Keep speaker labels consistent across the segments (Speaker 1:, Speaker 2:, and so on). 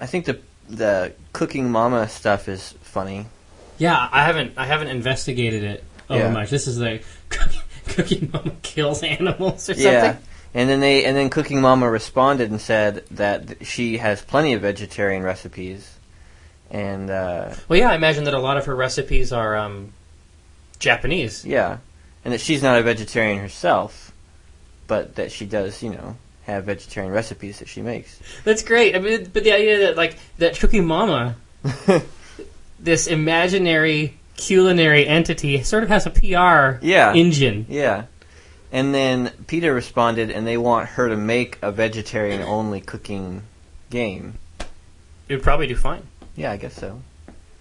Speaker 1: I think the the cooking mama stuff is funny.
Speaker 2: Yeah, I haven't I haven't investigated it over
Speaker 1: Yeah.
Speaker 2: much. This is like cooking, cooking mama kills animals or
Speaker 1: Yeah.
Speaker 2: something.
Speaker 1: And then they and then Cooking Mama responded and said that she has plenty of vegetarian recipes, and uh,
Speaker 2: Well, yeah, I imagine that a lot of her recipes are um, Japanese.
Speaker 1: yeah, and that she's not a vegetarian herself, but that she does, you know, have vegetarian recipes that she makes.
Speaker 2: That's great. I mean, but the idea that like that Cooking Mama, this imaginary culinary entity, sort of has a PR
Speaker 1: Yeah.
Speaker 2: engine.
Speaker 1: Yeah. And then Peter responded, and they want her to make a vegetarian-only cooking game.
Speaker 2: It would probably do fine.
Speaker 1: Yeah, I guess so.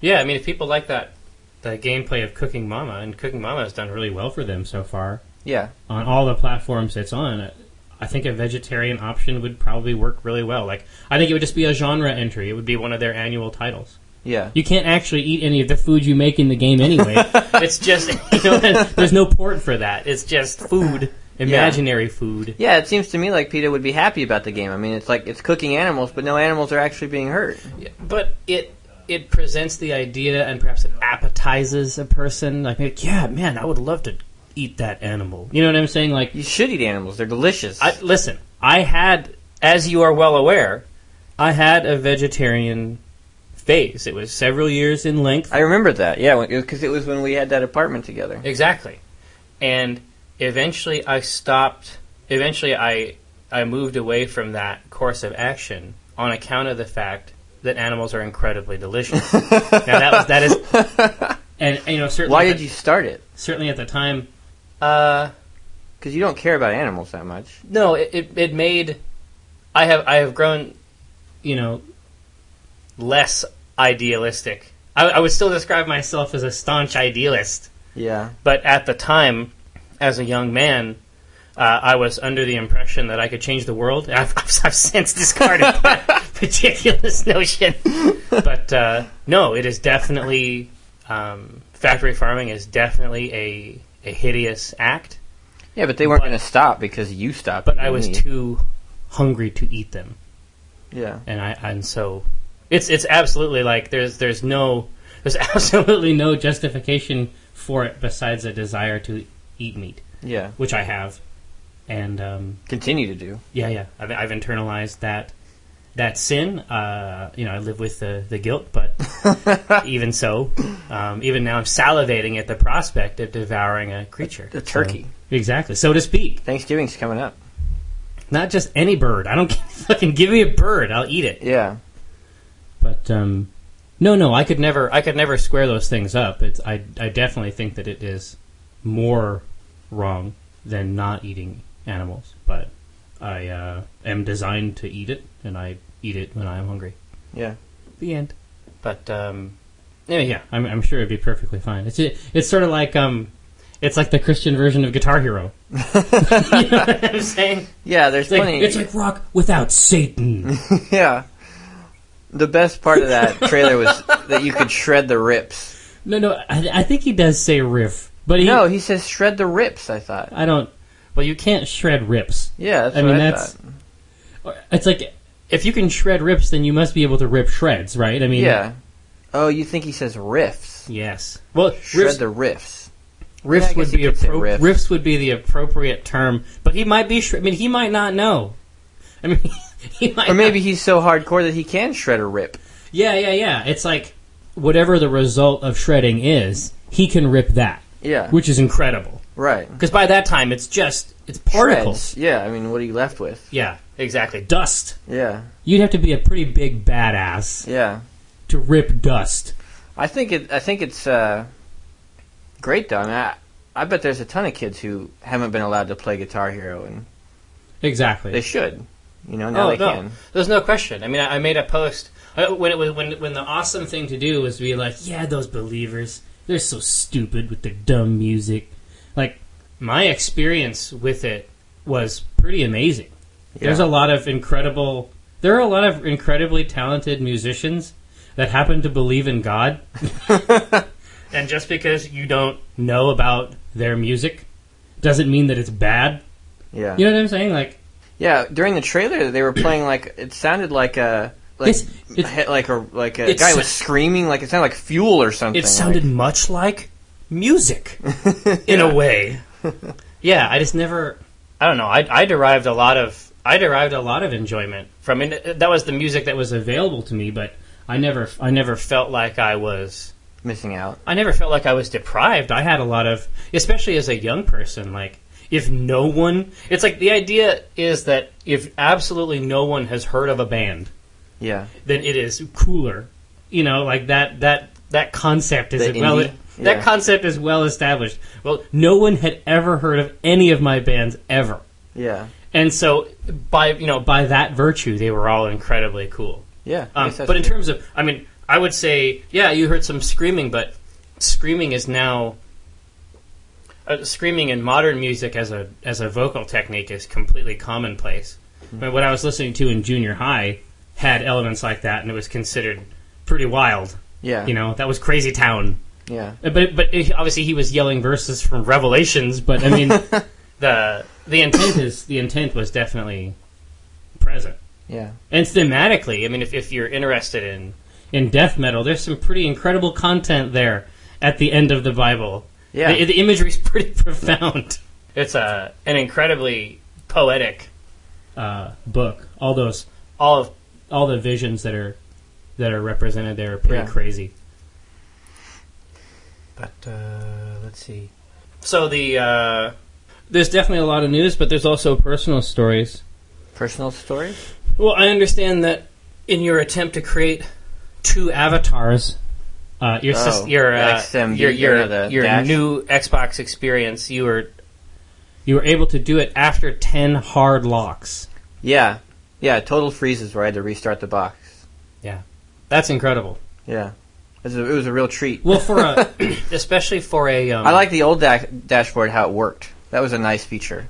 Speaker 2: Yeah, I mean, if people like that, the gameplay of Cooking Mama, and Cooking Mama has done really well for them so far
Speaker 1: Yeah.
Speaker 2: on all the platforms it's on. I think a vegetarian option would probably work really well. Like, I think it would just be a genre entry. It would be one of their annual titles.
Speaker 1: Yeah.
Speaker 2: You can't actually eat any of the food you make in the game anyway. it's just, you know, there's no port for that. It's just food, imaginary food.
Speaker 1: Yeah, it seems to me like Peter would be happy about the game. I mean, it's like it's cooking animals, but no animals are actually being hurt.
Speaker 2: Yeah, But it it presents the idea and perhaps it appetizes a person. Like, yeah, man, I would love to eat that animal. You know what I'm saying? Like,
Speaker 1: You should eat animals; they're delicious.
Speaker 2: I, listen, I had, as you are well aware, I had a vegetarian phase. It was several years in length.
Speaker 1: I remember that. Yeah, because it was when we had that apartment together.
Speaker 2: Exactly. And eventually I stopped eventually I I moved away from that course of action on account of the fact that animals are incredibly delicious. now that was that is and, and, you know certainly
Speaker 1: Why did
Speaker 2: the-
Speaker 1: you start it?
Speaker 2: certainly at the time uh
Speaker 1: Because you don't care about animals that much.
Speaker 2: no it, it, it made I have I have grown you know less idealistic. I, I would still describe myself as a staunch idealist.
Speaker 1: Yeah.
Speaker 2: But at the time, as a young man, uh, I was under the impression that I could change the world. I've, I've, I've since discarded that particular notion. But uh, no, it is definitely um, factory farming is definitely a a hideous act.
Speaker 1: Yeah, but they weren't going to stop because you stopped.
Speaker 2: But I was too hungry to eat them,
Speaker 1: Yeah.
Speaker 2: and I and so it's it's absolutely like there's there's no there's absolutely no justification for it besides a desire to eat meat.
Speaker 1: Yeah.
Speaker 2: which I have, and um,
Speaker 1: Continue to do.
Speaker 2: yeah, yeah, I've, I've internalized that that sin. Uh, you know, I live with the the guilt, but even so, um, even now I'm salivating at the prospect of devouring a creature,
Speaker 1: A turkey.
Speaker 2: So- exactly, so to speak.
Speaker 1: Thanksgiving's coming up.
Speaker 2: Not just any bird. I don't fucking give me a bird. I'll eat it.
Speaker 1: Yeah.
Speaker 2: But um, no, no, I could never. I could never square those things up. It's I. I definitely think that it is more wrong than not eating animals. But I uh, am designed to eat it, and I eat it when I am hungry.
Speaker 1: Yeah.
Speaker 2: The end. But um, anyway, yeah, I'm, I'm sure it'd be perfectly fine. It's it's sort of like um, it's like the Christian version of Guitar Hero. you know what I'm saying?
Speaker 1: Yeah, there's
Speaker 2: It's like,
Speaker 1: plenty.
Speaker 2: it's like rock without Satan.
Speaker 1: yeah. The best part of that trailer was that you could shred the rips.
Speaker 2: no, no, I, I think he does say riff, but he,
Speaker 1: No, he says shred the rips. I thought.
Speaker 2: I don't. Well, you can't shred rips.
Speaker 1: Yeah, that's
Speaker 2: I
Speaker 1: what
Speaker 2: mean,
Speaker 1: I
Speaker 2: that's-
Speaker 1: thought.
Speaker 2: It's like if you can shred rips, then you must be able to rip shreds, right? I mean,
Speaker 1: Yeah. Oh, you think he says riffs?
Speaker 2: Yes. Well,
Speaker 1: Shred
Speaker 2: riffs,
Speaker 1: the riffs.
Speaker 2: riffs
Speaker 1: Yeah,
Speaker 2: would be appro-
Speaker 1: riff.
Speaker 2: riffs would be the appropriate term, but he might be. Shred- I mean, he might not know. I mean, he might.
Speaker 1: Or
Speaker 2: not-
Speaker 1: maybe he's so hardcore that he can shred a rip.
Speaker 2: Yeah, yeah, yeah. It's like whatever the result of shredding is, he can rip that,
Speaker 1: Yeah.
Speaker 2: which is incredible.
Speaker 1: Right.
Speaker 2: Because by that time, it's just it's particles.
Speaker 1: Shreds. Yeah, I mean, what are you left with?
Speaker 2: Yeah, exactly. Dust.
Speaker 1: Yeah.
Speaker 2: You'd have to be a pretty big badass
Speaker 1: Yeah.
Speaker 2: to rip dust.
Speaker 1: I think it. I think it's uh, great though. I, mean, I, I bet there's a ton of kids who haven't been allowed to play Guitar Hero, and
Speaker 2: Exactly.
Speaker 1: they should. You know, now
Speaker 2: oh
Speaker 1: they
Speaker 2: no,
Speaker 1: can.
Speaker 2: there's no question. I mean, I, I made a post uh, when it was when when the awesome thing to do was to be like, yeah, those believers, they're so stupid with their dumb music. Like my experience with it was pretty amazing. There's a lot of incredible. There are a lot of incredibly talented musicians that happen to believe in God, and just because you don't know about their music doesn't mean that it's bad.
Speaker 1: Yeah.
Speaker 2: You know what I'm saying? Like,
Speaker 1: Yeah. During the trailer, they were playing like it sounded like a like
Speaker 2: It's- it's-
Speaker 1: like a like a guy was screaming like it sounded like fuel or something.
Speaker 2: It sounded
Speaker 1: like-
Speaker 2: much like music in a way. yeah, I just never. I don't know. I, I derived a lot of I derived a lot of enjoyment from it. That was the music that was available to me, but I never I never felt like I was
Speaker 1: missing out.
Speaker 2: I never felt like I was deprived. I had a lot of, especially as a young person, like if no one, it's like the idea is that if absolutely no one has heard of a band,
Speaker 1: Yeah,
Speaker 2: then it is cooler. You know, like that that that concept is
Speaker 1: The
Speaker 2: well
Speaker 1: indie?
Speaker 2: That
Speaker 1: Yeah.
Speaker 2: concept is well established. Well, no one had ever heard of any of my bands ever.
Speaker 1: yeah,
Speaker 2: And so by you know by that virtue they were all incredibly cool.
Speaker 1: yeah.
Speaker 2: Um, but in terms of, I mean, I would say, yeah, you heard some screaming, but screaming is now uh, screaming in modern music as a as a vocal technique is completely commonplace.
Speaker 1: Hmm.
Speaker 2: I mean, what I was listening to in junior high had elements like that, and it was considered pretty wild.
Speaker 1: yeah,
Speaker 2: You know, that was crazy town.
Speaker 1: Yeah,
Speaker 2: Uh, But but it, obviously he was yelling verses from Revelations. But I mean, the the intent is the intent was definitely present.
Speaker 1: yeah,
Speaker 2: And thematically, I mean, if, if you're interested in, in death metal, there's some pretty incredible content there at the end of the Bible.
Speaker 1: yeah.
Speaker 2: The, the is pretty profound. It's a an incredibly poetic uh, book. All those, all of, all the visions that are that are represented there are pretty
Speaker 1: Yeah.
Speaker 2: crazy. But uh, let's see. So the uh, there's definitely a lot of news, but there's also personal stories.
Speaker 1: Personal stories.
Speaker 2: Well, I understand that in your attempt to create two avatars, uh, your
Speaker 1: Oh,
Speaker 2: sys- your, uh,
Speaker 1: XMB,
Speaker 2: your your,
Speaker 1: or the
Speaker 2: your
Speaker 1: dash?
Speaker 2: new Xbox experience, you were you were able to do it after ten hard locks.
Speaker 1: Yeah, yeah. Total freezes where I had to restart the box.
Speaker 2: Yeah, that's incredible.
Speaker 1: Yeah, it was a, it was a real treat.
Speaker 2: Well, for a especially for a um,
Speaker 1: I like the old da- dashboard how it worked. That was a nice feature.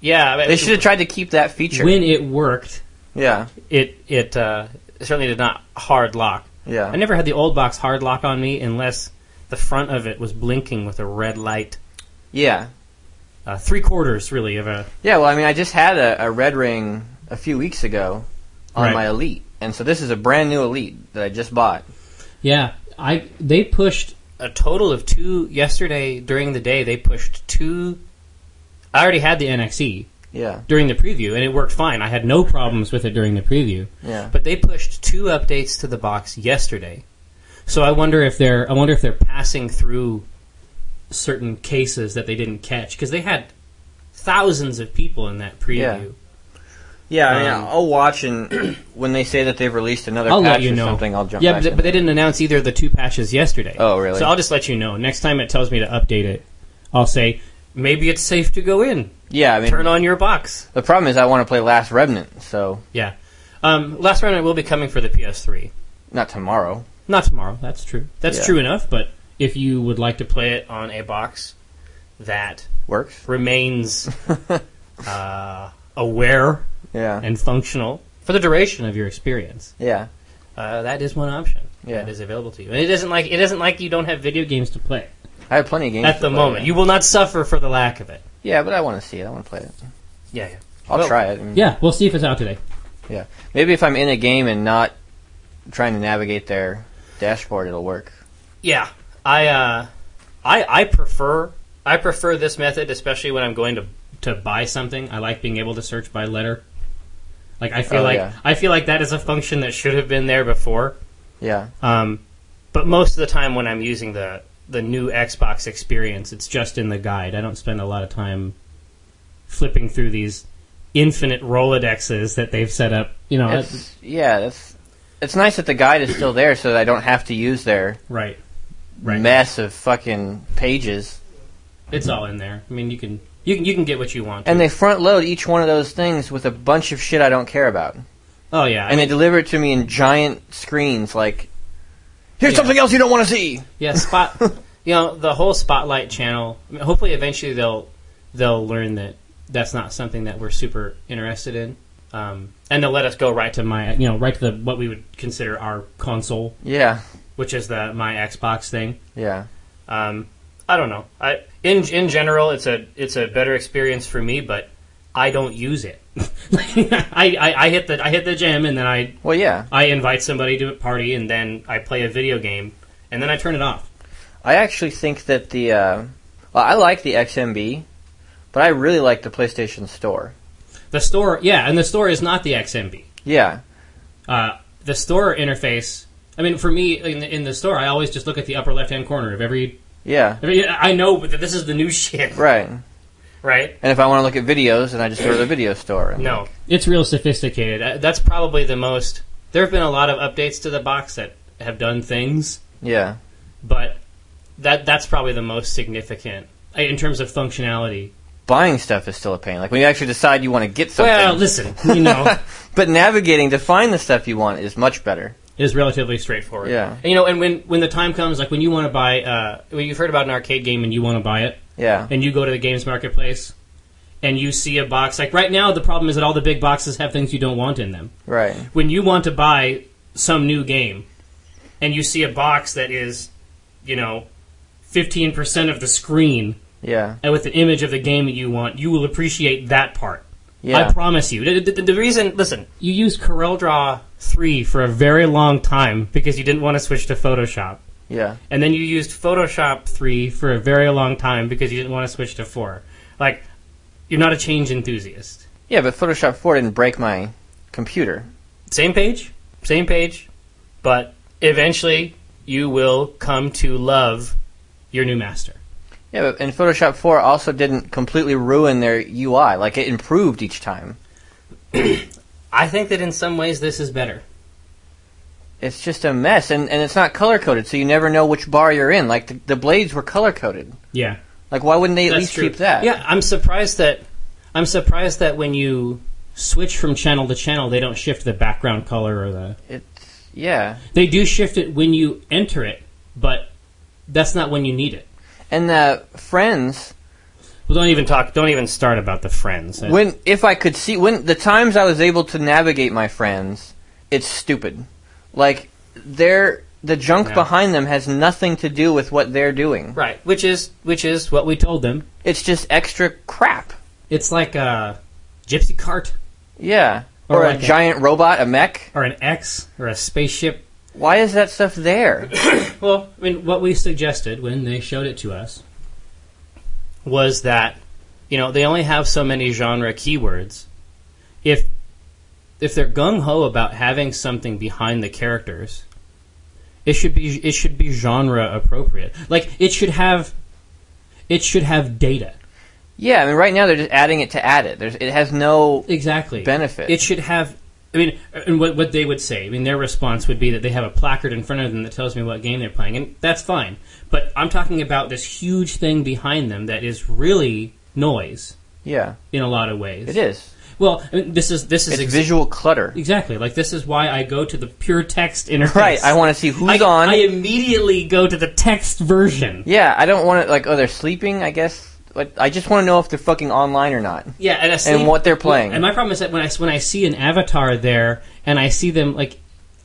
Speaker 2: yeah. I mean,
Speaker 1: They should have tried to keep that feature.
Speaker 2: when it worked,
Speaker 1: Yeah,
Speaker 2: it it uh, certainly did not hard lock.
Speaker 1: yeah.
Speaker 2: I never had the old box hard lock on me unless the front of it was blinking with a red light.
Speaker 1: Yeah,
Speaker 2: Uh, three quarters, really, of a
Speaker 1: yeah. Well, I mean, I just had a, a red ring a few weeks ago on
Speaker 2: Right.
Speaker 1: my Elite, and so this is a brand new Elite that I just bought.
Speaker 2: Yeah, I they pushed a total of two yesterday during the day. They pushed two. I already had the NXE
Speaker 1: Yeah,
Speaker 2: during the preview, and it worked fine. I had no problems with it during the preview.
Speaker 1: yeah.
Speaker 2: But they pushed two updates to the box yesterday, so I wonder if they're I wonder if they're passing through certain cases that they didn't catch because they had thousands of people in that preview.
Speaker 1: Yeah, I mean,
Speaker 2: Um,
Speaker 1: I'll watch, and when they say that they've released another
Speaker 2: I'll
Speaker 1: patch
Speaker 2: let you
Speaker 1: or
Speaker 2: know.
Speaker 1: something, I'll jump
Speaker 2: Yeah, but, but they didn't announce either of the two patches yesterday.
Speaker 1: Oh, really?
Speaker 2: So I'll just let you know. Next time it tells me to update it, I'll say maybe it's safe to go in.
Speaker 1: yeah, I mean,
Speaker 2: Turn on your box.
Speaker 1: the problem is I want to play Last Remnant, so
Speaker 2: Yeah. Um, Last Remnant will be coming for the PS3.
Speaker 1: not tomorrow.
Speaker 2: Not tomorrow. That's true. That's
Speaker 1: Yeah.
Speaker 2: true enough. But if you would like to play it on a box that
Speaker 1: Works.
Speaker 2: remains uh, aware
Speaker 1: Yeah,
Speaker 2: and functional for the duration of your experience,
Speaker 1: yeah,
Speaker 2: uh, that is one option
Speaker 1: Yeah.
Speaker 2: that is available to you. And it isn't like it isn't like you don't have video games to play.
Speaker 1: I have plenty of games
Speaker 2: at
Speaker 1: to
Speaker 2: the
Speaker 1: play,
Speaker 2: moment. You will not suffer for the lack of it.
Speaker 1: Yeah, but I want to see it. I want to play it.
Speaker 2: Yeah, yeah.
Speaker 1: I'll
Speaker 2: Well,
Speaker 1: try it. I mean,
Speaker 2: Yeah, we'll see if it's out today. Yeah.
Speaker 1: Maybe if I'm in a game and not trying to navigate their dashboard, it'll work.
Speaker 2: Yeah, I uh, I I prefer I prefer this method, especially when I'm going to to buy something. I like being able to search by letter. Like I feel
Speaker 1: Oh,
Speaker 2: like
Speaker 1: yeah.
Speaker 2: I feel like that is a function that should have been there before.
Speaker 1: Yeah,
Speaker 2: Um, but most of the time when I'm using the the new Xbox experience, it's just in the guide. I don't spend a lot of time flipping through these infinite Rolodexes that they've set up. You know,
Speaker 1: it's, yeah, that's. It's nice that the guide is still there, so that I don't have to use their
Speaker 2: right, right.
Speaker 1: mess of fucking pages.
Speaker 2: It's all in there. I mean, you can you can you can get what you want.
Speaker 1: And they front load each one of those things with a bunch of shit I don't care about,
Speaker 2: oh yeah, I
Speaker 1: and they deliver it to me in giant screens. Like, here's
Speaker 2: Yeah.
Speaker 1: something else you don't want to see.
Speaker 2: yeah. Spot. you know, the whole spotlight channel. I mean, hopefully, eventually they'll they'll learn that that's not something that we're super interested in, um, and they'll let us go right to my you know right to the what we would consider our console,
Speaker 1: Yeah,
Speaker 2: which is the my Xbox thing.
Speaker 1: yeah,
Speaker 2: Um, I don't know. I in in general, it's a it's a better experience for me, but I don't use it. I, I, I hit the I hit the gym and then I
Speaker 1: Well, yeah.
Speaker 2: I invite somebody to a party and then I play a video game and then I turn it off.
Speaker 1: I actually think that the uh, well, I like the XMB, but I really like the PlayStation Store.
Speaker 2: The store, yeah, and the store is not the XMB.
Speaker 1: Yeah,
Speaker 2: Uh, the store interface. I mean, for me in the, in the store, I always just look at the upper left hand corner of every.
Speaker 1: Yeah,
Speaker 2: every I know but this is the new shit,
Speaker 1: right.
Speaker 2: right?
Speaker 1: And if I want to look at videos, then I just go to the video store. And
Speaker 2: No, it's real sophisticated. Uh, That's probably the most. There have been a lot of updates to the box that have done things,
Speaker 1: Yeah,
Speaker 2: but that that's probably the most significant uh, in terms of functionality.
Speaker 1: buying stuff is still a pain. Like when you actually decide you want to get something.
Speaker 2: Well, listen, you know,
Speaker 1: but navigating to find the stuff you want is much better.
Speaker 2: Is relatively straightforward.
Speaker 1: Yeah.
Speaker 2: and, you know, and when when the time comes, like when you want to buy, uh, when you've heard about an arcade game and you want to buy it,
Speaker 1: Yeah,
Speaker 2: and you go to the games marketplace. And you see a box like right now. The problem is that all the big boxes have things you don't want in them.
Speaker 1: right.
Speaker 2: when you want to buy some new game and you see a box that is, you know, 15% of the screen
Speaker 1: Yeah,
Speaker 2: and with the image of the game that you want, you will appreciate that part.
Speaker 1: Yeah,
Speaker 2: I promise you. The, the- the reason, listen, you used CorelDRAW 3 for a very long time because you didn't want to switch to Photoshop.
Speaker 1: yeah.
Speaker 2: And then you used Photoshop 3 for a very long time because you didn't want to switch to 4. Like, you're not a change enthusiast.
Speaker 1: Yeah, but Photoshop 4 didn't break my computer.
Speaker 2: same page, same page, but eventually you will come to love your new master.
Speaker 1: Yeah, but and Photoshop 4 also didn't completely ruin their UI. Like it improved each time.
Speaker 2: I think that in some ways this is better.
Speaker 1: It's just a mess, and, and it's not color coded, so you never know which bar you're in. Like the, the blades were color coded.
Speaker 2: Yeah,
Speaker 1: Like why wouldn't they at
Speaker 2: that's
Speaker 1: least
Speaker 2: true.
Speaker 1: keep that?
Speaker 2: Yeah, I'm surprised that I'm surprised that when you switch from channel to channel, they don't shift the background color or the.
Speaker 1: It's yeah.
Speaker 2: They do shift it when you enter it, but that's not when you need it.
Speaker 1: And the friends
Speaker 2: Well, don't even talk. Don't even start about the friends.
Speaker 1: when if I could see when the times I was able to navigate my friends, it's stupid. Like they're the junk
Speaker 2: Yeah.
Speaker 1: behind them has nothing to do with what they're doing.
Speaker 2: right, which is which is what we told them.
Speaker 1: It's just extra crap.
Speaker 2: It's like a gypsy cart
Speaker 1: Yeah.
Speaker 2: Or
Speaker 1: Or,
Speaker 2: like
Speaker 1: a
Speaker 2: a-
Speaker 1: giant robot, a mech.
Speaker 2: or an X or a spaceship.
Speaker 1: Why is that stuff there?
Speaker 2: Well, I mean, what we suggested when they showed it to us was that you know they only have so many genre keywords. If if they're gung ho about having something behind the characters, it should be it should be genre appropriate. Like it should have it should have data.
Speaker 1: Yeah, I mean, right now they're just adding it to add it. There's, it has no
Speaker 2: Exactly.
Speaker 1: benefit.
Speaker 2: It should have. I mean, and what, what they would say, I mean, their response would be that they have a placard in front of them that tells me what game they're playing, and that's fine. But I'm talking about this huge thing behind them that is really noise
Speaker 1: yeah,
Speaker 2: in a lot of ways.
Speaker 1: it is.
Speaker 2: Well, I mean, this is this is
Speaker 1: It's
Speaker 2: ex-
Speaker 1: visual clutter.
Speaker 2: exactly like this is why I go to the pure text interface.
Speaker 1: Right. I want to see who's
Speaker 2: I,
Speaker 1: on.
Speaker 2: I immediately go to the text version.
Speaker 1: yeah, I don't want to like. Oh, they're sleeping. I guess. But I just want to know if they're fucking online or not.
Speaker 2: Yeah, and, a sleep-
Speaker 1: what they're playing.
Speaker 2: And my problem is that when I when I see an avatar there and I see them like,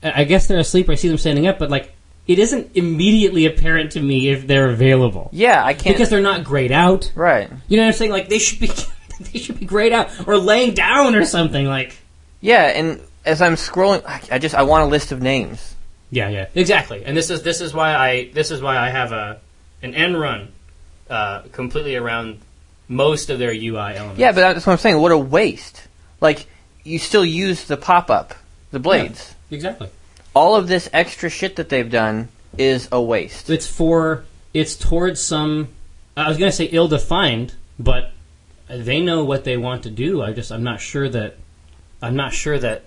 Speaker 2: I guess they're asleep. or I see them standing up, but like, it isn't immediately apparent to me if they're available
Speaker 1: Yeah, I can't.
Speaker 2: because they're not grayed out.
Speaker 1: right.
Speaker 2: You know what I'm saying? Like they should be they should be grayed out or laying down or something. Like
Speaker 1: Yeah, and as I'm scrolling, I- I just I want a list of names.
Speaker 2: yeah, yeah, exactly. And this is this is why I this is why I have a an end run uh, completely around most of their UI elements.
Speaker 1: Yeah, but that's what I'm saying. What a waste. Like you still use the pop up, the blades.
Speaker 2: exactly.
Speaker 1: All of this extra shit that they've done is a waste.
Speaker 2: It's for it's towards some. I was going to say ill-defined, but they know what they want to do. I just I'm not sure that I'm not sure that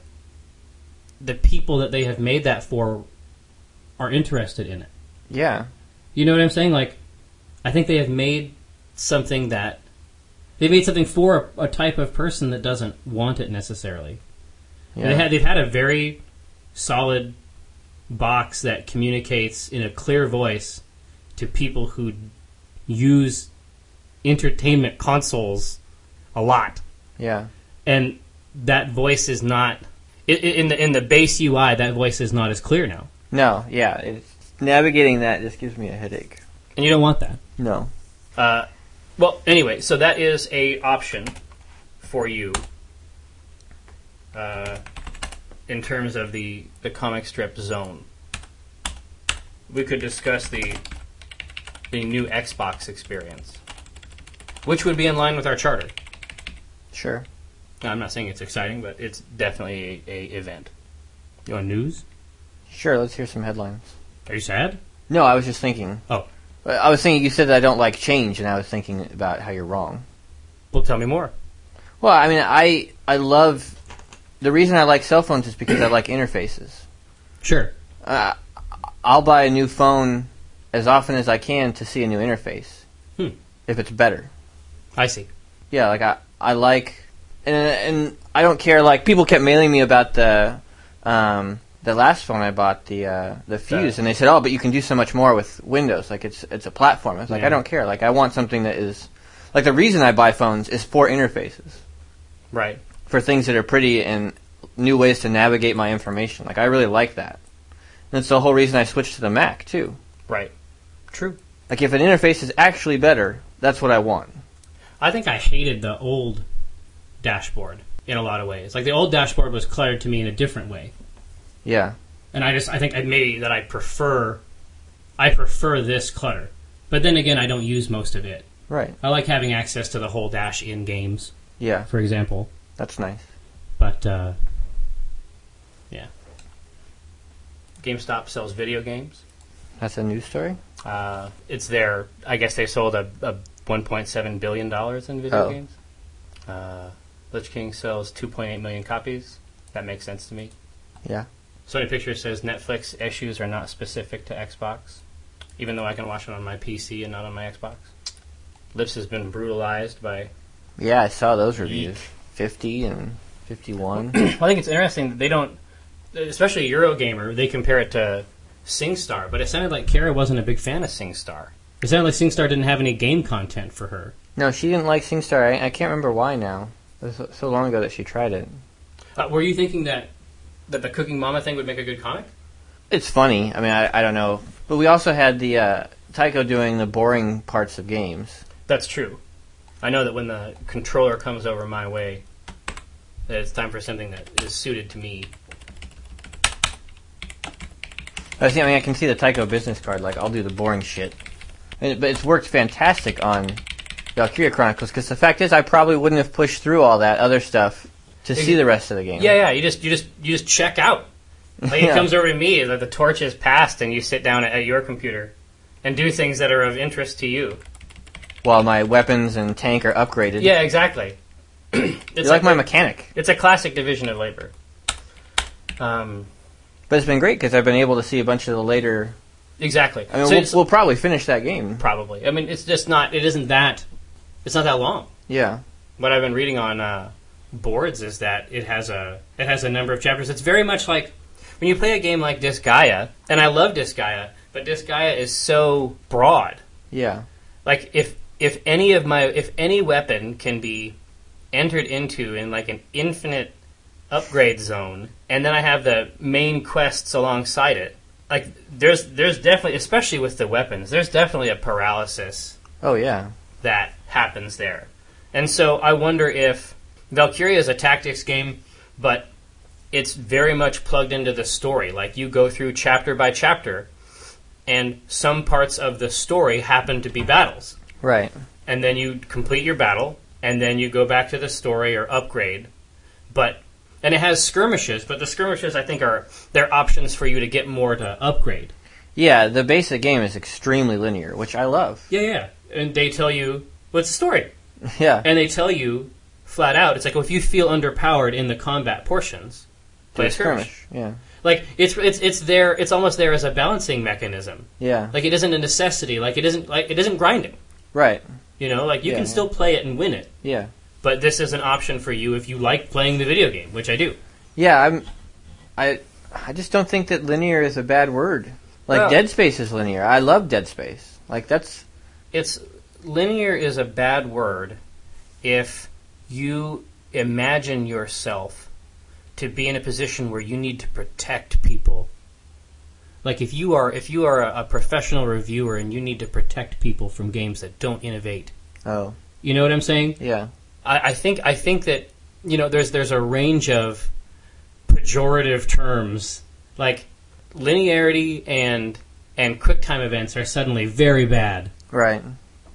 Speaker 2: the people that they have made that for are interested in it.
Speaker 1: Yeah.
Speaker 2: You know what I'm saying? Like, I think they have made something that they made something for a, a type of person that doesn't want it necessarily.
Speaker 1: Yeah.
Speaker 2: They had they've had a very solid box that communicates in a clear voice to people who use entertainment consoles a lot,
Speaker 1: yeah.
Speaker 2: and that voice is not in the in the base UI. That voice is not as clear now,
Speaker 1: No, yeah. It's, navigating that just gives me a headache.
Speaker 2: And you don't want that.
Speaker 1: No.
Speaker 2: Uh, well, anyway, so that is a option for you uh, in terms of the, the comic strip zone. We could discuss the the new Xbox experience, which would be in line with our charter.
Speaker 1: Sure.
Speaker 2: Now, I'm not saying it's exciting, but it's definitely a, a event. You want news?
Speaker 1: Sure, let's hear some headlines.
Speaker 2: Are you sad?
Speaker 1: No, I was just thinking.
Speaker 2: Oh.
Speaker 1: I was thinking you said that I don't like change, and I was thinking about how you're wrong.
Speaker 2: Well, tell me more.
Speaker 1: Well, I mean, I I love the reason I like cell phones is because I like interfaces.
Speaker 2: Sure.
Speaker 1: Uh, I'll buy a new phone as often as I can to see a new interface.
Speaker 2: Hmm.
Speaker 1: If it's better.
Speaker 2: I see.
Speaker 1: Yeah, like I I like and and I don't care like people kept mailing me about the um the last phone I bought the uh the Fuze and they said, "Oh, but you can do so much more with Windows. Like it's it's a platform." I was like,
Speaker 2: Yeah.
Speaker 1: "I don't care. Like I want something that is like the reason I buy phones is for interfaces,
Speaker 2: Right.
Speaker 1: for things that are pretty and new ways to navigate my information. Like I really like that. And that's the whole reason I switched to the Mac, too.
Speaker 2: Right. True.
Speaker 1: Like if an interface is actually better, that's what I want.
Speaker 2: I think I hated the old dashboard in a lot of ways. Like the old dashboard was cluttered to me in a different way,
Speaker 1: Yeah.
Speaker 2: and I just I think I maybe that I prefer I prefer this clutter. But then again, I don't use most of it.
Speaker 1: Right.
Speaker 2: I like having access to the whole dash in games,
Speaker 1: Yeah.
Speaker 2: for example.
Speaker 1: That's nice.
Speaker 2: But uh, yeah, GameStop sells video games.
Speaker 1: That's a news story?
Speaker 2: Uh, it's their. I guess they sold a, a 1.7 billion dollars in video
Speaker 1: Oh.
Speaker 2: games. Uh, Lich King sells 2.8 million copies. That makes sense to me.
Speaker 1: Yeah.
Speaker 2: Sony Pictures says Netflix issues are not specific to Xbox, even though I can watch it on my PC and not on my Xbox. Lips has been brutalized by.
Speaker 1: Yeah, I saw those reviews. 50 and 51.
Speaker 2: Well, I think it's interesting that they don't, especially Eurogamer, they compare it to SingStar, but it sounded like Kara wasn't a big fan of SingStar. It sounded like SingStar didn't have any game content for her.
Speaker 1: no, she didn't like SingStar. I, I can't remember why now. It was so, so long ago that she tried it.
Speaker 2: Uh, were you thinking that that the Cooking Mama thing would make a good comic?
Speaker 1: It's funny. I mean, I, I don't know. But we also had the uh, Tycho doing the boring parts of games.
Speaker 2: That's true. I know that when the controller comes over my way, that it's time for something that is suited to me.
Speaker 1: I see. I mean, I can see the Tycho business card. Like, I'll do the boring shit. And, but it's worked fantastic on Valkyria Chronicles because the fact is, I probably wouldn't have pushed through all that other stuff to see the rest of the game.
Speaker 2: Yeah, yeah. You just you just you just check out. Like it comes over to me that the torch is passed, and you sit down at, at your computer and do things that are of interest to you.
Speaker 1: While my weapons and tank are upgraded.
Speaker 2: Yeah, exactly. it's
Speaker 1: You're like my mechanic.
Speaker 2: it's a classic division of labor. Um,
Speaker 1: But it's been great because I've been able to see a bunch of the later.
Speaker 2: exactly.
Speaker 1: I mean,
Speaker 2: So
Speaker 1: we'll, we'll probably finish that game.
Speaker 2: probably. I mean, it's just not. It isn't that. It's not that long.
Speaker 1: Yeah.
Speaker 2: what I've been reading on uh, boards is that it has a it has a number of chapters. It's very much like when you play a game like Disgaea, and I love Disgaea, but Disgaea is so broad.
Speaker 1: Yeah.
Speaker 2: Like if if any of my if any weapon can be entered into in like an infinite upgrade zone, and then I have the main quests alongside it. Like there's there's definitely especially with the weapons, there's definitely a paralysis
Speaker 1: Oh yeah.
Speaker 2: that happens there. And so I wonder if Valkyria is a tactics game, but it's very much plugged into the story. Like you go through chapter by chapter, and some parts of the story happen to be battles.
Speaker 1: Right.
Speaker 2: And then you complete your battle, and then you go back to the story or upgrade. But and it has skirmishes, but the skirmishes I think are they're options for you to get more to upgrade.
Speaker 1: Yeah. The basic game is extremely linear, which I love.
Speaker 2: Yeah, yeah. And they tell you what's the story.
Speaker 1: Yeah.
Speaker 2: and they tell you flat out, it's like, well, if you feel underpowered in the combat portions, play a skirmish.
Speaker 1: Yeah.
Speaker 2: Like it's it's it's there. It's almost there as a balancing mechanism.
Speaker 1: Yeah.
Speaker 2: Like it isn't a necessity. Like it isn't like it isn't grinding.
Speaker 1: Right.
Speaker 2: You know, like you
Speaker 1: Yeah,
Speaker 2: can
Speaker 1: yeah.
Speaker 2: still play it and win it.
Speaker 1: Yeah.
Speaker 2: But this is an option for you if you like playing the video game, which I do.
Speaker 1: Yeah. I'm. I. I just don't think that linear is a bad word. Like
Speaker 2: Well-
Speaker 1: Dead Space is linear. I love Dead Space. Like that's.
Speaker 2: It's linear is a bad word if you imagine yourself to be in a position where you need to protect people. Like if you are if you are a, a professional reviewer and you need to protect people from games that don't innovate.
Speaker 1: Oh.
Speaker 2: You know what I'm saying?
Speaker 1: Yeah.
Speaker 2: I, I think I think that you know there's there's a range of pejorative terms like linearity and and QuickTime events are suddenly very bad.
Speaker 1: Right.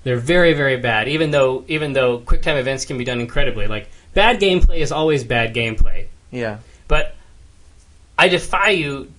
Speaker 2: They're very very bad. Even though even though QuickTime events can be done incredibly, like bad gameplay is always bad gameplay.
Speaker 1: Yeah.
Speaker 2: But I defy you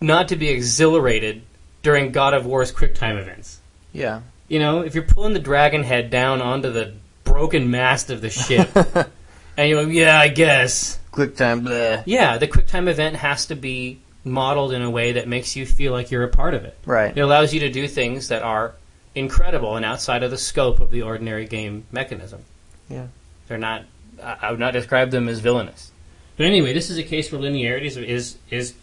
Speaker 2: not to be exhilarated during God of War's QuickTime events.
Speaker 1: Yeah.
Speaker 2: You know, if you're pulling the dragon head down onto the broken mast of the ship, and you're like, yeah, I guess.
Speaker 1: Quick time. Bleh.
Speaker 2: Yeah, the QuickTime event has to be modeled in a way that makes you feel like you're a part of it.
Speaker 1: Right.
Speaker 2: It allows you to do things that are incredible and outside of the scope of the ordinary game mechanism.
Speaker 1: Yeah.
Speaker 2: They're not. I would not describe them as villainous. But anyway, this is a case where linearity is, is is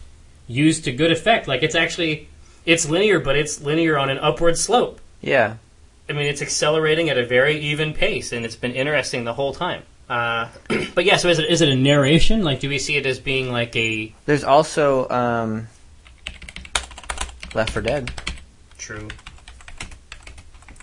Speaker 2: used to good effect. Like it's actually it's linear, but it's linear on an upward slope.
Speaker 1: Yeah.
Speaker 2: I mean, it's accelerating at a very even pace, and it's been interesting the whole time. Uh, but yeah, so is it is it a narration? Like, do we see it as being like a
Speaker 1: There's also um, Left 4 Dead.
Speaker 2: true?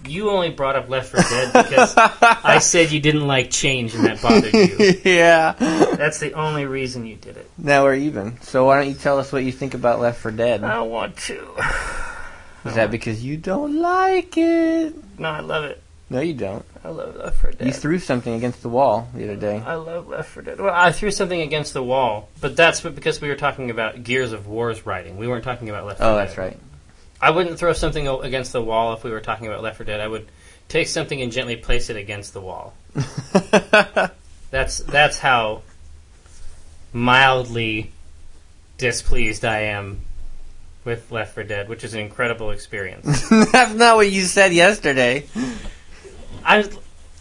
Speaker 2: You only brought up Left 4 Dead because I said you didn't like change, and that bothered you.
Speaker 1: yeah.
Speaker 2: That's the only reason you did it.
Speaker 1: Now we're even. So why don't you tell us what you think about Left 4 Dead?
Speaker 2: I want to.
Speaker 1: Is that because you don't like it?
Speaker 2: No, I love it.
Speaker 1: No, you don't.
Speaker 2: I love Left 4 Dead.
Speaker 1: You threw something against the wall the other day.
Speaker 2: I love Left 4 Dead. Well, I threw something against the wall, but that's because we were talking about Gears of War's writing. We weren't talking about Left 4
Speaker 1: Oh,
Speaker 2: Dead.
Speaker 1: that's right.
Speaker 2: I wouldn't throw something against the wall if we were talking about Left 4 Dead. I would take something and gently place it against the wall. That's that's how mildly displeased I am with Left 4 Dead, which is an incredible experience.
Speaker 1: that's not what you said yesterday.
Speaker 2: I'm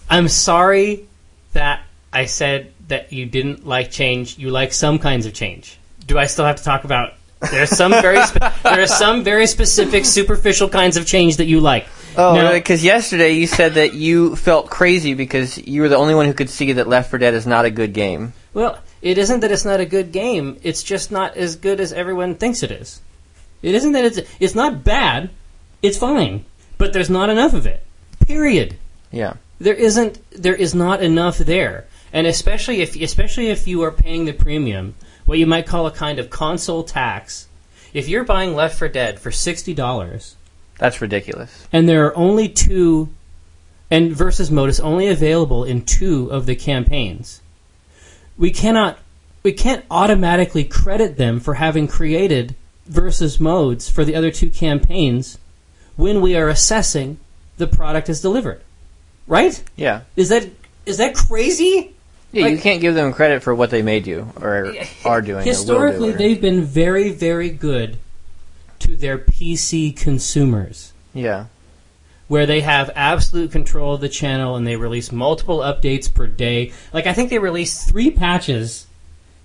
Speaker 2: I'm sorry that I said that you didn't like change. You like some kinds of change. Do I still have to talk about? There's some very spe- there are some very specific superficial kinds of change that you like.
Speaker 1: Oh,
Speaker 2: No.
Speaker 1: because uh, yesterday you said that you felt crazy because you were the only one who could see that Left 4 Dead is not a good game.
Speaker 2: Well, it isn't that it's not a good game. It's just not as good as everyone thinks it is. It isn't that it's it's not bad. It's fine, but there's not enough of it. Period.
Speaker 1: Yeah.
Speaker 2: there isn't there is not enough there and especially if especially if you are paying the premium what you might call a kind of console tax if you're buying Left 4 Dead for $60
Speaker 1: That's ridiculous.
Speaker 2: and there are only two and versus mode is only available in two of the campaigns we cannot we can't automatically credit them for having created versus modes for the other two campaigns when we are assessing the product as delivered right
Speaker 1: Yeah.
Speaker 2: is that is that crazy?
Speaker 1: Yeah, you can't give them credit for what they made you or are doing.
Speaker 2: Historically,
Speaker 1: do, or-
Speaker 2: they've been very, very good to their PC consumers,
Speaker 1: Yeah.
Speaker 2: where they have absolute control of the channel and they release multiple updates per day. Like I think they released three patches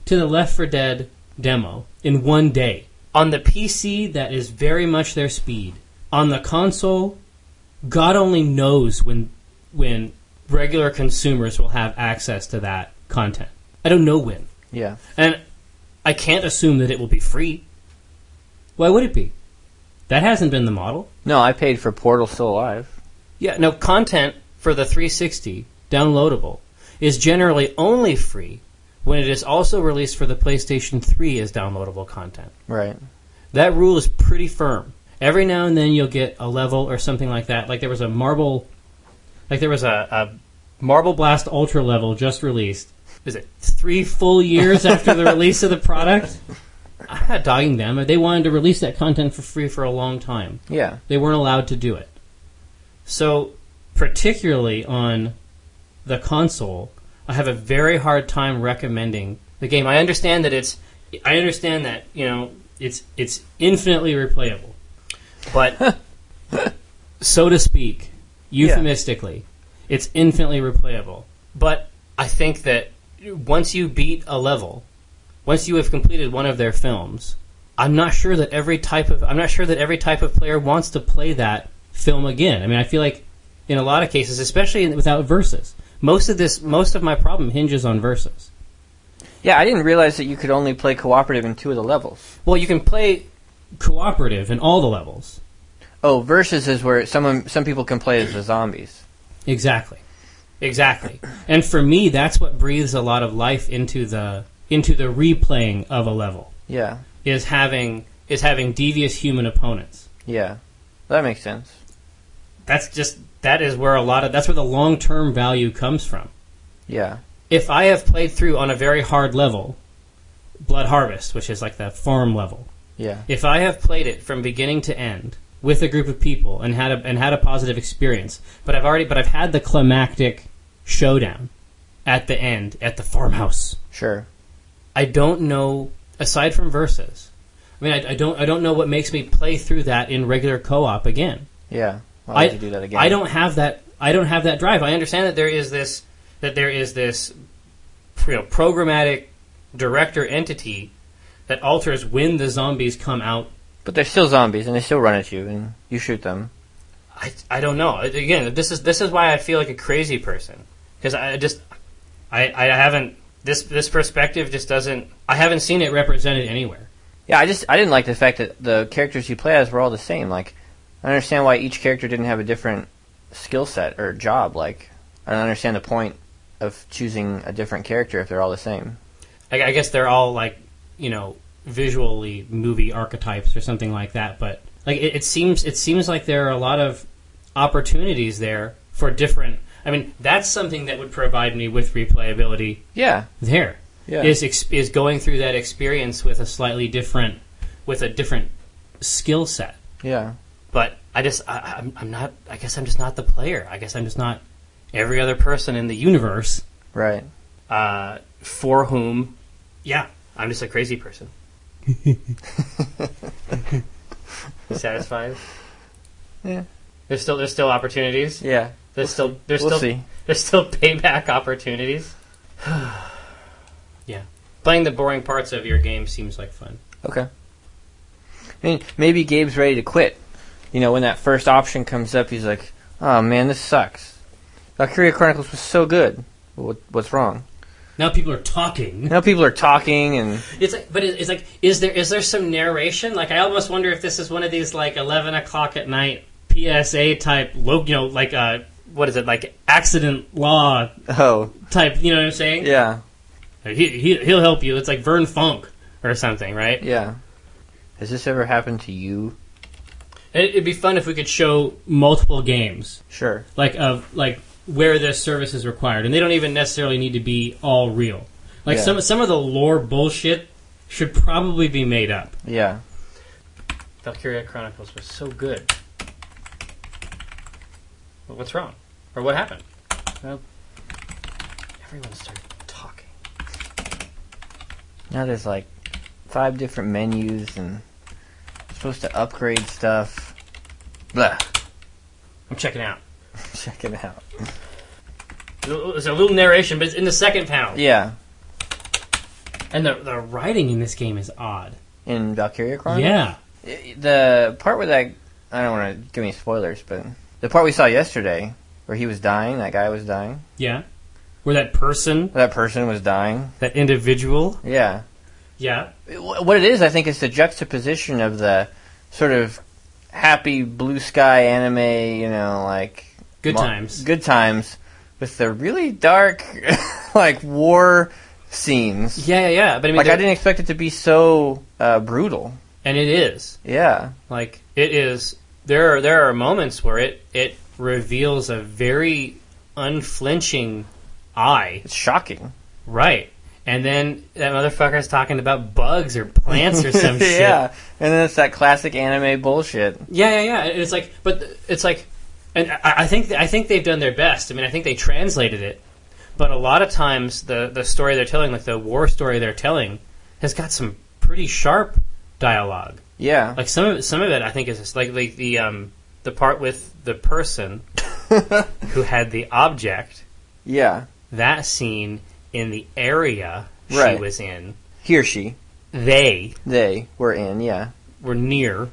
Speaker 2: to the Left 4 Dead demo in one day. On the PC, that is very much their speed. On the console, God only knows when when regular consumers will have access to that content. I don't know when.
Speaker 1: Yeah.
Speaker 2: And I can't assume that it will be free. Why would it be? That hasn't been the model.
Speaker 1: No, I paid for Portal Still Alive.
Speaker 2: Yeah, no, content for the 360 downloadable is generally only free when it is also released for the PlayStation 3 as downloadable content.
Speaker 1: Right.
Speaker 2: That rule is pretty firm. Every now and then you'll get a level or something like that. Like there was a Marble, like there was a, a Marble Blast Ultra level just released. Is it three full years after the release of the product? I'm not dogging them. They wanted to release that content for free for a long time.
Speaker 1: Yeah.
Speaker 2: They weren't allowed to do it. So, particularly on the console, I have a very hard time recommending the game. I understand that it's I understand that, you know, it's it's infinitely replayable. But so to speak, euphemistically, it's infinitely replayable. But I think that once you beat a level, once you have completed one of their films, I'm not sure that every type of I'm not sure that every type of player wants to play that film again. I mean, I feel like in a lot of cases, especially in- without verses, most of this most of my problem hinges on verses.
Speaker 1: Yeah, I didn't realize that you could only play cooperative in two of the levels.
Speaker 2: Well, you can play cooperative in all the levels.
Speaker 1: Oh, versus is where someone some people can play as the zombies.
Speaker 2: Exactly. exactly. And for me, that's what breathes a lot of life into the into the replaying of a level
Speaker 1: Yeah.
Speaker 2: is having is having devious human opponents.
Speaker 1: Yeah. That makes sense.
Speaker 2: That's just that is where a lot of that's where the long term value comes from.
Speaker 1: Yeah.
Speaker 2: If I have played through on a very hard level, Blood Harvest, which is like the farm level,
Speaker 1: Yeah.
Speaker 2: if I have played it from beginning to end with a group of people and had a and had a positive experience, but I've already but I've had the climactic showdown at the end at the farmhouse.
Speaker 1: Sure.
Speaker 2: I don't know aside from verses. I mean, I, I don't I don't know what makes me play through that in regular co-op again.
Speaker 1: Yeah. Why
Speaker 2: I
Speaker 1: you do that again?
Speaker 2: I don't have that. I don't have that drive. I understand that there is this that there is this you know programmatic director entity that alters when the zombies come out.
Speaker 1: But they're still zombies, and they still run at you, and you shoot them.
Speaker 2: I, I don't know. Again, this is this is why I feel like a crazy person because I just I, I haven't this this perspective just doesn't I haven't seen it represented anywhere.
Speaker 1: Yeah, I just I didn't like the fact that the characters you play as were all the same. Like, I understand why each character didn't have a different skill set or job. Like, I don't understand the point of choosing a different character if they're all the same.
Speaker 2: I, I guess they're all like you know visually movie archetypes or something like that. But like it, it seems it seems like there are a lot of opportunities there for different. I mean, that's something that would provide me with replayability.
Speaker 1: Yeah,
Speaker 2: There
Speaker 1: yeah,
Speaker 2: is ex- is going through that experience with a slightly different with a different skill set.
Speaker 1: yeah,
Speaker 2: But I just I, I'm I'm not. I guess I'm just not the player. I guess I'm just not every other person in the universe
Speaker 1: right.
Speaker 2: uh, for whom, yeah, I'm just a crazy person. Satisfied?
Speaker 1: Yeah.
Speaker 2: There's still there's still opportunities.
Speaker 1: Yeah,
Speaker 2: There's still there's
Speaker 1: we'll
Speaker 2: still
Speaker 1: see.
Speaker 2: there's still payback opportunities. yeah, playing the boring parts of your game seems like fun.
Speaker 1: Okay. I mean, maybe Gabe's ready to quit. You know, when that first option comes up, he's like, "Oh man, this sucks." Valkyria Chronicles was so good. What, what's wrong?
Speaker 2: Now people are talking.
Speaker 1: Now people are talking, and
Speaker 2: It's like, but it's like, is there is there some narration? Like, I almost wonder if this is one of these like eleven o'clock at night PSA type, lo- you know, like uh, what is it, like accident law
Speaker 1: oh
Speaker 2: type? You know what I'm saying?
Speaker 1: yeah,
Speaker 2: He, he he'll help you. It's like Vern Fonk or something, right?
Speaker 1: yeah. Has this ever happened to you?
Speaker 2: It, it'd be fun if we could show multiple games,
Speaker 1: Sure.
Speaker 2: like of like where this service is required, and they don't even necessarily need to be all real. Like
Speaker 1: Yeah.
Speaker 2: some some of the lore bullshit should probably be made up.
Speaker 1: Yeah.
Speaker 2: Valkyria Chronicles was so good. Well, what's wrong? Or what happened? Well, everyone started talking.
Speaker 1: Now there's like five different menus, and supposed to upgrade stuff. Blah.
Speaker 2: I'm checking out.
Speaker 1: Check it out.
Speaker 2: There's a little narration, but it's in the second panel.
Speaker 1: Yeah.
Speaker 2: And the, the writing in this game is odd.
Speaker 1: In Valkyria Chronicles.
Speaker 2: Yeah.
Speaker 1: The part where that I don't want to give any spoilers, but the part we saw yesterday where he was dying, that guy was dying,
Speaker 2: Yeah. Where that person,
Speaker 1: that person was dying.
Speaker 2: that individual,
Speaker 1: Yeah.
Speaker 2: yeah.
Speaker 1: What it is, I think, is the juxtaposition of the sort of happy blue sky anime, you know, like
Speaker 2: Good
Speaker 1: mo-
Speaker 2: times.
Speaker 1: good times, with the really dark, like war scenes.
Speaker 2: Yeah, yeah, yeah. But I mean,
Speaker 1: Like I didn't expect it to be so uh, brutal.
Speaker 2: and it is
Speaker 1: Yeah.
Speaker 2: like it is. There are there are moments where it it reveals a very unflinching eye,
Speaker 1: It's shocking.
Speaker 2: right? And then that motherfucker's talking about bugs or plants or some shit.
Speaker 1: yeah. And then it's that classic anime bullshit.
Speaker 2: Yeah, yeah, yeah. And It's like, but it's like, and I, I think I think they've done their best. I mean, I think they translated it, but a lot of times the the story they're telling, like the war story they're telling, has got some pretty sharp dialogue.
Speaker 1: Yeah.
Speaker 2: Like some of it, some of it, I think is just like like the um the part with the person who had the object.
Speaker 1: yeah.
Speaker 2: That scene in the area
Speaker 1: Right.
Speaker 2: she was in,
Speaker 1: He or she.
Speaker 2: they
Speaker 1: They were in, yeah.
Speaker 2: were near.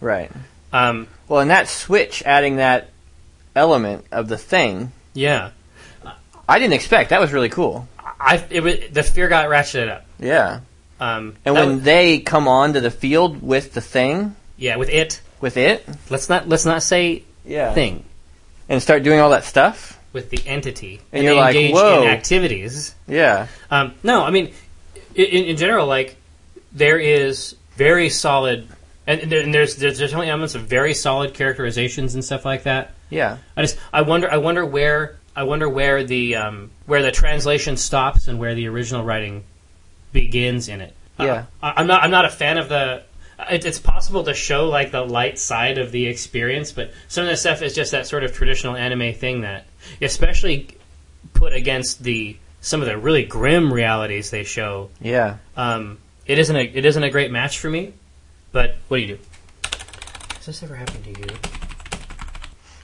Speaker 1: Right.
Speaker 2: Um,
Speaker 1: Well, and that switch, adding that element of the thing,
Speaker 2: yeah,
Speaker 1: I didn't expect. That was really cool.
Speaker 2: I it was, the fear got ratcheted up.
Speaker 1: Yeah.
Speaker 2: Um,
Speaker 1: And when
Speaker 2: was-
Speaker 1: they come onto the field with the thing,
Speaker 2: yeah, with it,
Speaker 1: with it,
Speaker 2: let's not let's not say
Speaker 1: yeah,
Speaker 2: thing.
Speaker 1: and start doing all that stuff,
Speaker 2: with the entity
Speaker 1: And you're like,
Speaker 2: engage
Speaker 1: "Whoa."
Speaker 2: in activities.
Speaker 1: Yeah.
Speaker 2: Um, no, I mean, in, in general, like there is very solid, and, and and there's there's definitely elements of very solid characterizations and stuff like that.
Speaker 1: Yeah.
Speaker 2: I just I wonder I wonder where I wonder where the um, where the translation stops and where the original writing begins in it. Uh,
Speaker 1: Yeah.
Speaker 2: I, I'm not I'm not a fan of the. It, it's possible to show like the light side of the experience, but some of the stuff is just that sort of traditional anime thing that, especially put against the some of the really grim realities they show.
Speaker 1: Yeah.
Speaker 2: Um, it isn't a it isn't a great match for me. But what do you do? Has this ever happened to you?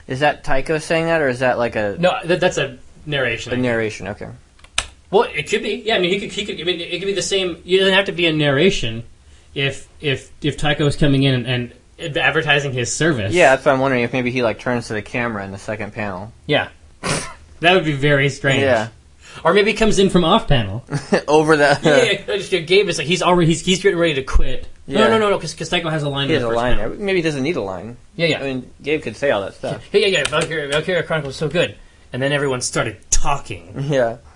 Speaker 1: Is that Tycho saying that, or is that like a,
Speaker 2: No, that, that's a narration.
Speaker 1: a narration? Okay.
Speaker 2: Well, it could be. Yeah, I mean, he could. He could. I mean, it could be the same. It doesn't have to be a narration. If if if Tycho is coming in and, and advertising his service.
Speaker 1: Yeah, that's what I'm wondering if maybe he like turns to the camera in the second panel.
Speaker 2: Yeah. that would be very strange.
Speaker 1: Yeah.
Speaker 2: Or maybe he comes in from off panel.
Speaker 1: Over the.
Speaker 2: yeah, yeah, yeah. Gabe is like he's already he's, he's getting ready to quit.
Speaker 1: Yeah.
Speaker 2: No, no, no, no, because Tycho has a line.
Speaker 1: he
Speaker 2: in
Speaker 1: has
Speaker 2: the
Speaker 1: a line
Speaker 2: panel.
Speaker 1: Maybe he doesn't need a line.
Speaker 2: Yeah, yeah.
Speaker 1: I mean, Gabe could say all that stuff.
Speaker 2: yeah, yeah, yeah. Valkyria, Valkyria Chronicles was so good, and then everyone started talking.
Speaker 1: Yeah.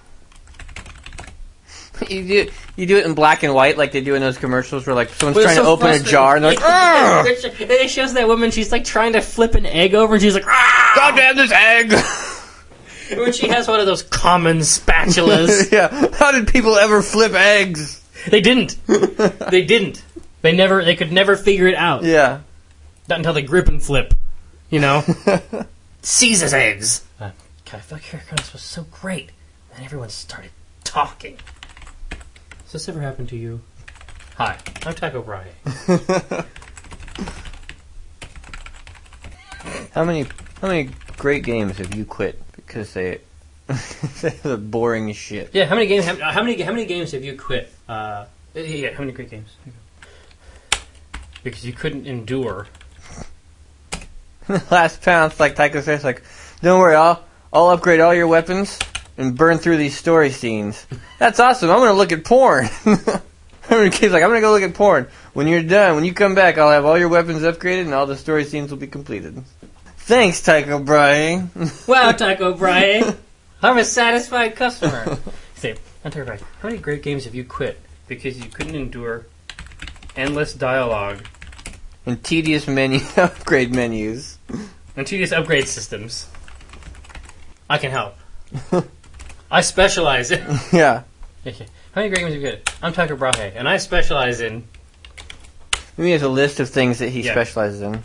Speaker 1: You do you do it in black and white like they do in those commercials where like someone's
Speaker 2: Well,
Speaker 1: trying to open a jar and they're like, "Argh!
Speaker 2: and it shows that woman. She's like trying to flip an egg over, and she's like, ah!
Speaker 1: God damn this egg!
Speaker 2: When she has one of those common spatulas.
Speaker 1: yeah. How did people ever flip eggs?
Speaker 2: they didn't. They didn't. They never. They could never figure it out.
Speaker 1: Yeah.
Speaker 2: Not until they grip and flip. You know. Caesar's eggs. Uh, God, I feel like Chronicles was so great, and everyone started talking. Has this ever happened to you? Hi, I'm Tycho Brahe.
Speaker 1: How many how many great games have you quit because they they're boring shit?
Speaker 2: Yeah, how many games? How, how many? How many games have you quit? Uh, yeah, how many great games? Because you couldn't endure.
Speaker 1: Last pounce, like Tycho says, like, don't worry, I'll I'll upgrade all your weapons and burn through these story scenes. That's awesome. I'm gonna look at porn. I mean, kid's like, I'm gonna go look at porn. When you're done, when you come back, I'll have all your weapons upgraded and all the story scenes will be completed. Thanks, Tycho Brahe.
Speaker 2: Wow, Tycho Brahe, I'm a satisfied customer. Say, Tycho Brahe. How many great games have you quit because you couldn't endure endless dialogue
Speaker 1: and tedious menu upgrade menus.
Speaker 2: and tedious upgrade systems? I can help. I specialize in.
Speaker 1: yeah.
Speaker 2: Okay. How many great games have you quit? I'm Tycho Brahe, and I specialize in.
Speaker 1: Maybe he has a list of things that he
Speaker 2: Yeah.
Speaker 1: specializes in.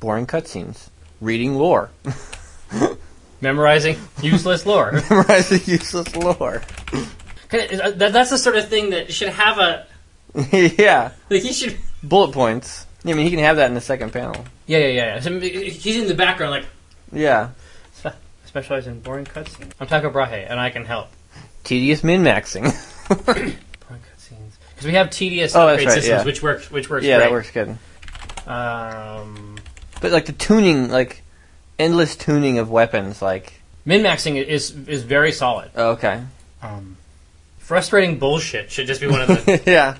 Speaker 1: Boring cutscenes. Reading lore.
Speaker 2: Memorizing useless lore.
Speaker 1: Memorizing useless lore.
Speaker 2: Uh, That's the sort of thing that should have a
Speaker 1: yeah.
Speaker 2: like. He should.
Speaker 1: Bullet points. I mean, he can have that in the second panel.
Speaker 2: Yeah, yeah, yeah. yeah. So, he's in the background, like
Speaker 1: Yeah.
Speaker 2: specialize in boring cutscenes. I'm Tycho Brahe, and I can help.
Speaker 1: Tedious min-maxing.
Speaker 2: Boring cutscenes because we have tedious
Speaker 1: Oh,
Speaker 2: upgrade
Speaker 1: right,
Speaker 2: systems,
Speaker 1: yeah.
Speaker 2: which works. Which works.
Speaker 1: yeah,
Speaker 2: great.
Speaker 1: that works good.
Speaker 2: Um,
Speaker 1: But like the tuning, like endless tuning of weapons, like
Speaker 2: min maxing is is very solid.
Speaker 1: oh, okay.
Speaker 2: Um, frustrating bullshit should just be one of the.
Speaker 1: yeah.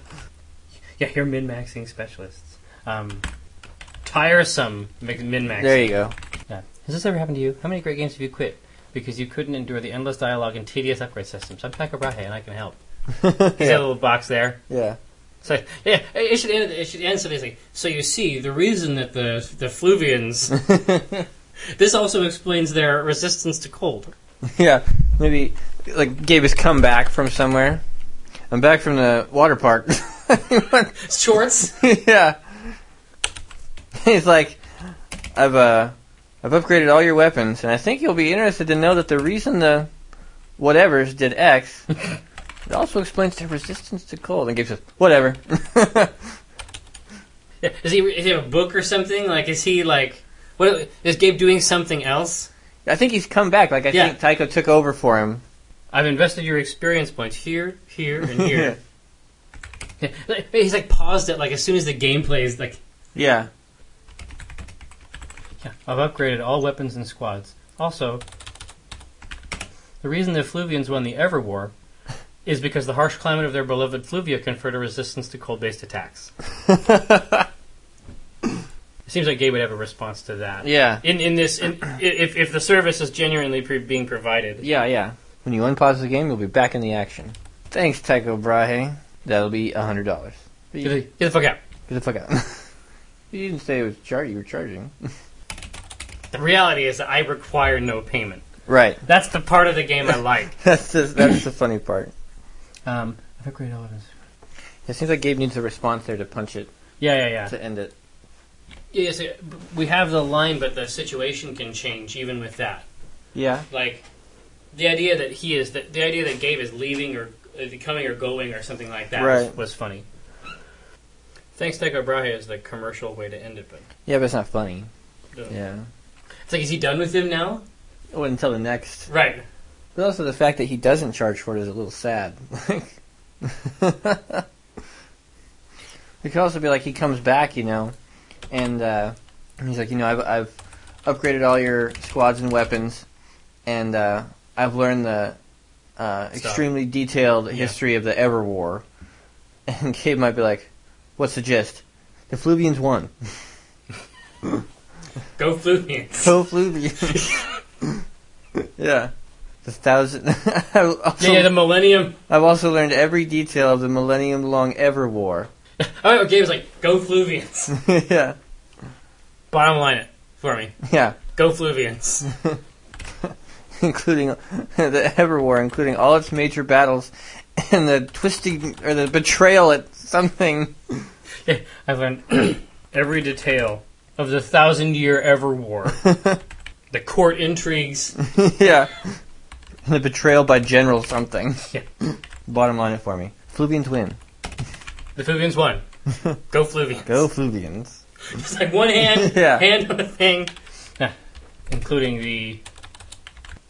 Speaker 2: yeah, you're min maxing specialists. Um, tiresome min maxing.
Speaker 1: There you go.
Speaker 2: Yeah. Has this ever happened to you? How many great games have you quit because you couldn't endure the endless dialogue and tedious upgrade systems? I'm Tycho Brahe, and I can help. See that
Speaker 1: yeah.
Speaker 2: little box there?
Speaker 1: yeah.
Speaker 2: So yeah, it should end. It should end something like, so. You see, the reason that the the Fluvians. this also explains their resistance to cold.
Speaker 1: Yeah. Maybe like Gabe has come back from somewhere. I'm back from the water park.
Speaker 2: Shorts.
Speaker 1: yeah. He's like, I've uh, I've upgraded all your weapons, and I think you'll be interested to know that the reason the whatevers did X, it also explains their resistance to cold. And Gabe says, whatever.
Speaker 2: Is he? Is he have a book or something? Like, is he like? What is Gabe doing something else?
Speaker 1: I think he's come back. Like I
Speaker 2: Yeah.
Speaker 1: think Tycho took over for him.
Speaker 2: I've invested your experience points here, here, and here. Yeah, like, He's like paused it like as soon as the game plays. Like,
Speaker 1: Yeah.
Speaker 2: yeah, I've upgraded all weapons and squads. Also, the reason the Fluvians won the Ever War is because the harsh climate of their beloved Fluvia conferred a resistance to cold-based attacks. It seems like Gabe would have a response to that.
Speaker 1: Yeah.
Speaker 2: In in this, in, if if the service is genuinely pre- being provided,
Speaker 1: Yeah, yeah. When you unpause the game, you'll be back in the action. Thanks, Tycho Brahe. That'll be a hundred dollars.
Speaker 2: get the, get the fuck out.
Speaker 1: Get the fuck out. you didn't say it was char- you were charging.
Speaker 2: The reality is that I require no payment.
Speaker 1: Right.
Speaker 2: That's the part of the game I like.
Speaker 1: That's the, that's the funny part.
Speaker 2: Um, I've upgraded all of this.
Speaker 1: It seems like Gabe needs a response there to punch it
Speaker 2: Yeah, yeah, yeah.
Speaker 1: to end it.
Speaker 2: Yes, it- we have the line, but the situation can change even with that.
Speaker 1: Yeah.
Speaker 2: Like the idea that he is the, the idea that Gabe is leaving or uh, coming or going or something like that was,
Speaker 1: Right.
Speaker 2: was funny. Thanks, Tycho Brahe is the commercial way to end it, but
Speaker 1: Yeah, but it's not funny.
Speaker 2: doesn't-
Speaker 1: Yeah.
Speaker 2: it's like is he done with him now?
Speaker 1: Well, until the next.
Speaker 2: Right.
Speaker 1: But also the fact that he doesn't charge for it is a little sad. it could also be like he comes back, you know, and uh, he's like, you know, I've, I've upgraded all your squads and weapons, and uh, I've learned the uh, extremely detailed
Speaker 2: Yeah.
Speaker 1: history of the Ever War. And Gabe might be like, "What's the gist? The Fluvians won.
Speaker 2: Go Fluvians.
Speaker 1: Go Fluvians." yeah. The thousand. Also-
Speaker 2: Yeah, yeah, the Millennium.
Speaker 1: I've also learned every detail of the millennium-long Ever War.
Speaker 2: Oh, Gabe was like, "Go Fluvians."
Speaker 1: yeah,
Speaker 2: Bottom line it for me.
Speaker 1: yeah,
Speaker 2: Go Fluvians.
Speaker 1: including the Ever War, including all its major battles and the twisting or the betrayal at something.
Speaker 2: Yeah, I've learned every detail of the thousand year ever war. the court intrigues.
Speaker 1: yeah, the betrayal by General something.
Speaker 2: Yeah.
Speaker 1: Bottom line it for me. Fluvians win.
Speaker 2: The Fluvians won. Go Fluvians.
Speaker 1: Go Fluvians.
Speaker 2: It's like one hand,
Speaker 1: Yeah.
Speaker 2: hand on a thing. Including the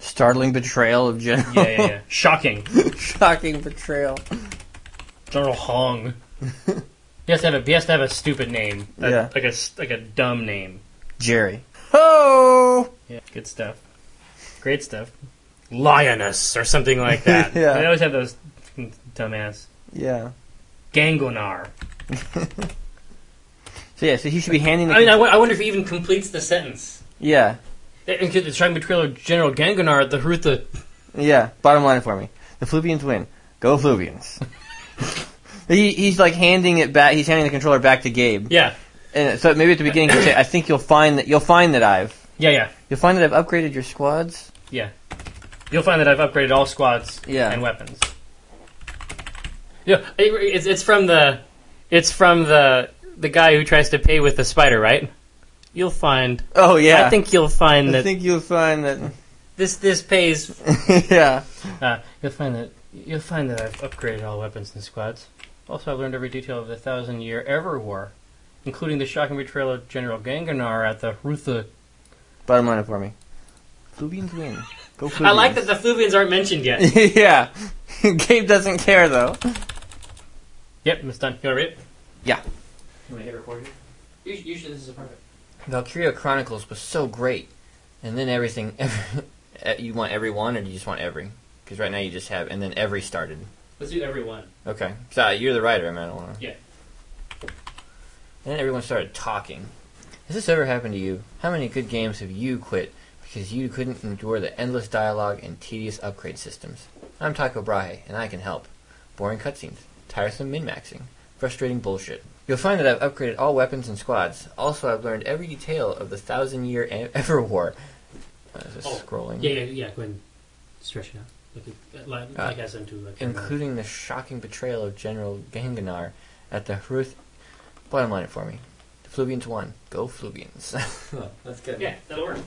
Speaker 1: Startling betrayal of General.
Speaker 2: yeah, yeah, yeah. shocking
Speaker 1: Shocking betrayal.
Speaker 2: General Hong. He has to have a he has to have a stupid name. A-
Speaker 1: Yeah.
Speaker 2: like a like a dumb name.
Speaker 1: Jerry. Ho!
Speaker 2: Yeah, good stuff. Great stuff. Lioness or something like that.
Speaker 1: Yeah.
Speaker 2: They always have those dumbass.
Speaker 1: Yeah.
Speaker 2: Gangonar.
Speaker 1: So yeah, so he should be handing the.
Speaker 2: I mean, I, wo- wonder if he even completes the sentence.
Speaker 1: yeah,
Speaker 2: Because the shocking betrayal of General Gangonar, the Hrutha.
Speaker 1: Yeah, bottom line for me. The Fluvians win. Go Fluvians. he, he's like handing it back. He's handing the controller back to Gabe.
Speaker 2: Yeah,
Speaker 1: And so maybe at the beginning, you say, "I think you'll find that you'll find that I've
Speaker 2: yeah, yeah,
Speaker 1: you'll find that I've upgraded your squads."
Speaker 2: yeah. You'll find that I've upgraded all squads
Speaker 1: Yeah.
Speaker 2: and weapons. Yeah, it- it's, it's from the it's from the the guy who tries to pay with the spider, right? You'll find.
Speaker 1: Oh yeah,
Speaker 2: I think you'll find that
Speaker 1: I
Speaker 2: that
Speaker 1: think you'll find that.
Speaker 2: this this pays.
Speaker 1: yeah,
Speaker 2: Uh, you'll find that you'll find that I've upgraded all weapons and squads. Also, I've learned every detail of the Thousand Year Ever War, including the shocking betrayal of General Ganganar at the Rutha.
Speaker 1: bottom line for me. Fluvians win. Go Fluvians.
Speaker 2: I like that the Fluvians aren't mentioned yet.
Speaker 1: yeah, Gabe doesn't care though.
Speaker 2: yep, it's done. You want to read it?
Speaker 1: Yeah.
Speaker 2: You want to hit record? Usually, usually this is a part of it.
Speaker 1: Valkyria Chronicles was so great, and then everything. Every, uh, you want every one, or do you just want every? Because right now you just have, and then every started.
Speaker 2: Let's do every one.
Speaker 1: Okay, so uh, you're the writer. I mean, I don't want to.
Speaker 2: Yeah.
Speaker 1: And then everyone started talking. Has this ever happened to you? How many good games have you quit because you couldn't endure the endless dialogue and tedious upgrade systems? I'm Tycho Brahe, and I can help. Boring cutscenes, tiresome min-maxing, frustrating bullshit. You'll find that I've upgraded all weapons and squads. Also, I've learned every detail of the Thousand Year Ever War. Uh, is this
Speaker 2: Oh,
Speaker 1: scrolling?
Speaker 2: Yeah, yeah, yeah. Go ahead and stretch it out. Like, it- like,
Speaker 1: Uh,
Speaker 2: like as into like.
Speaker 1: including the shocking betrayal of General Ganganar at the Hruth. Bottom line it for me. The Fluvians won. Go Fluvians.
Speaker 2: That's good. Yeah, that'll work.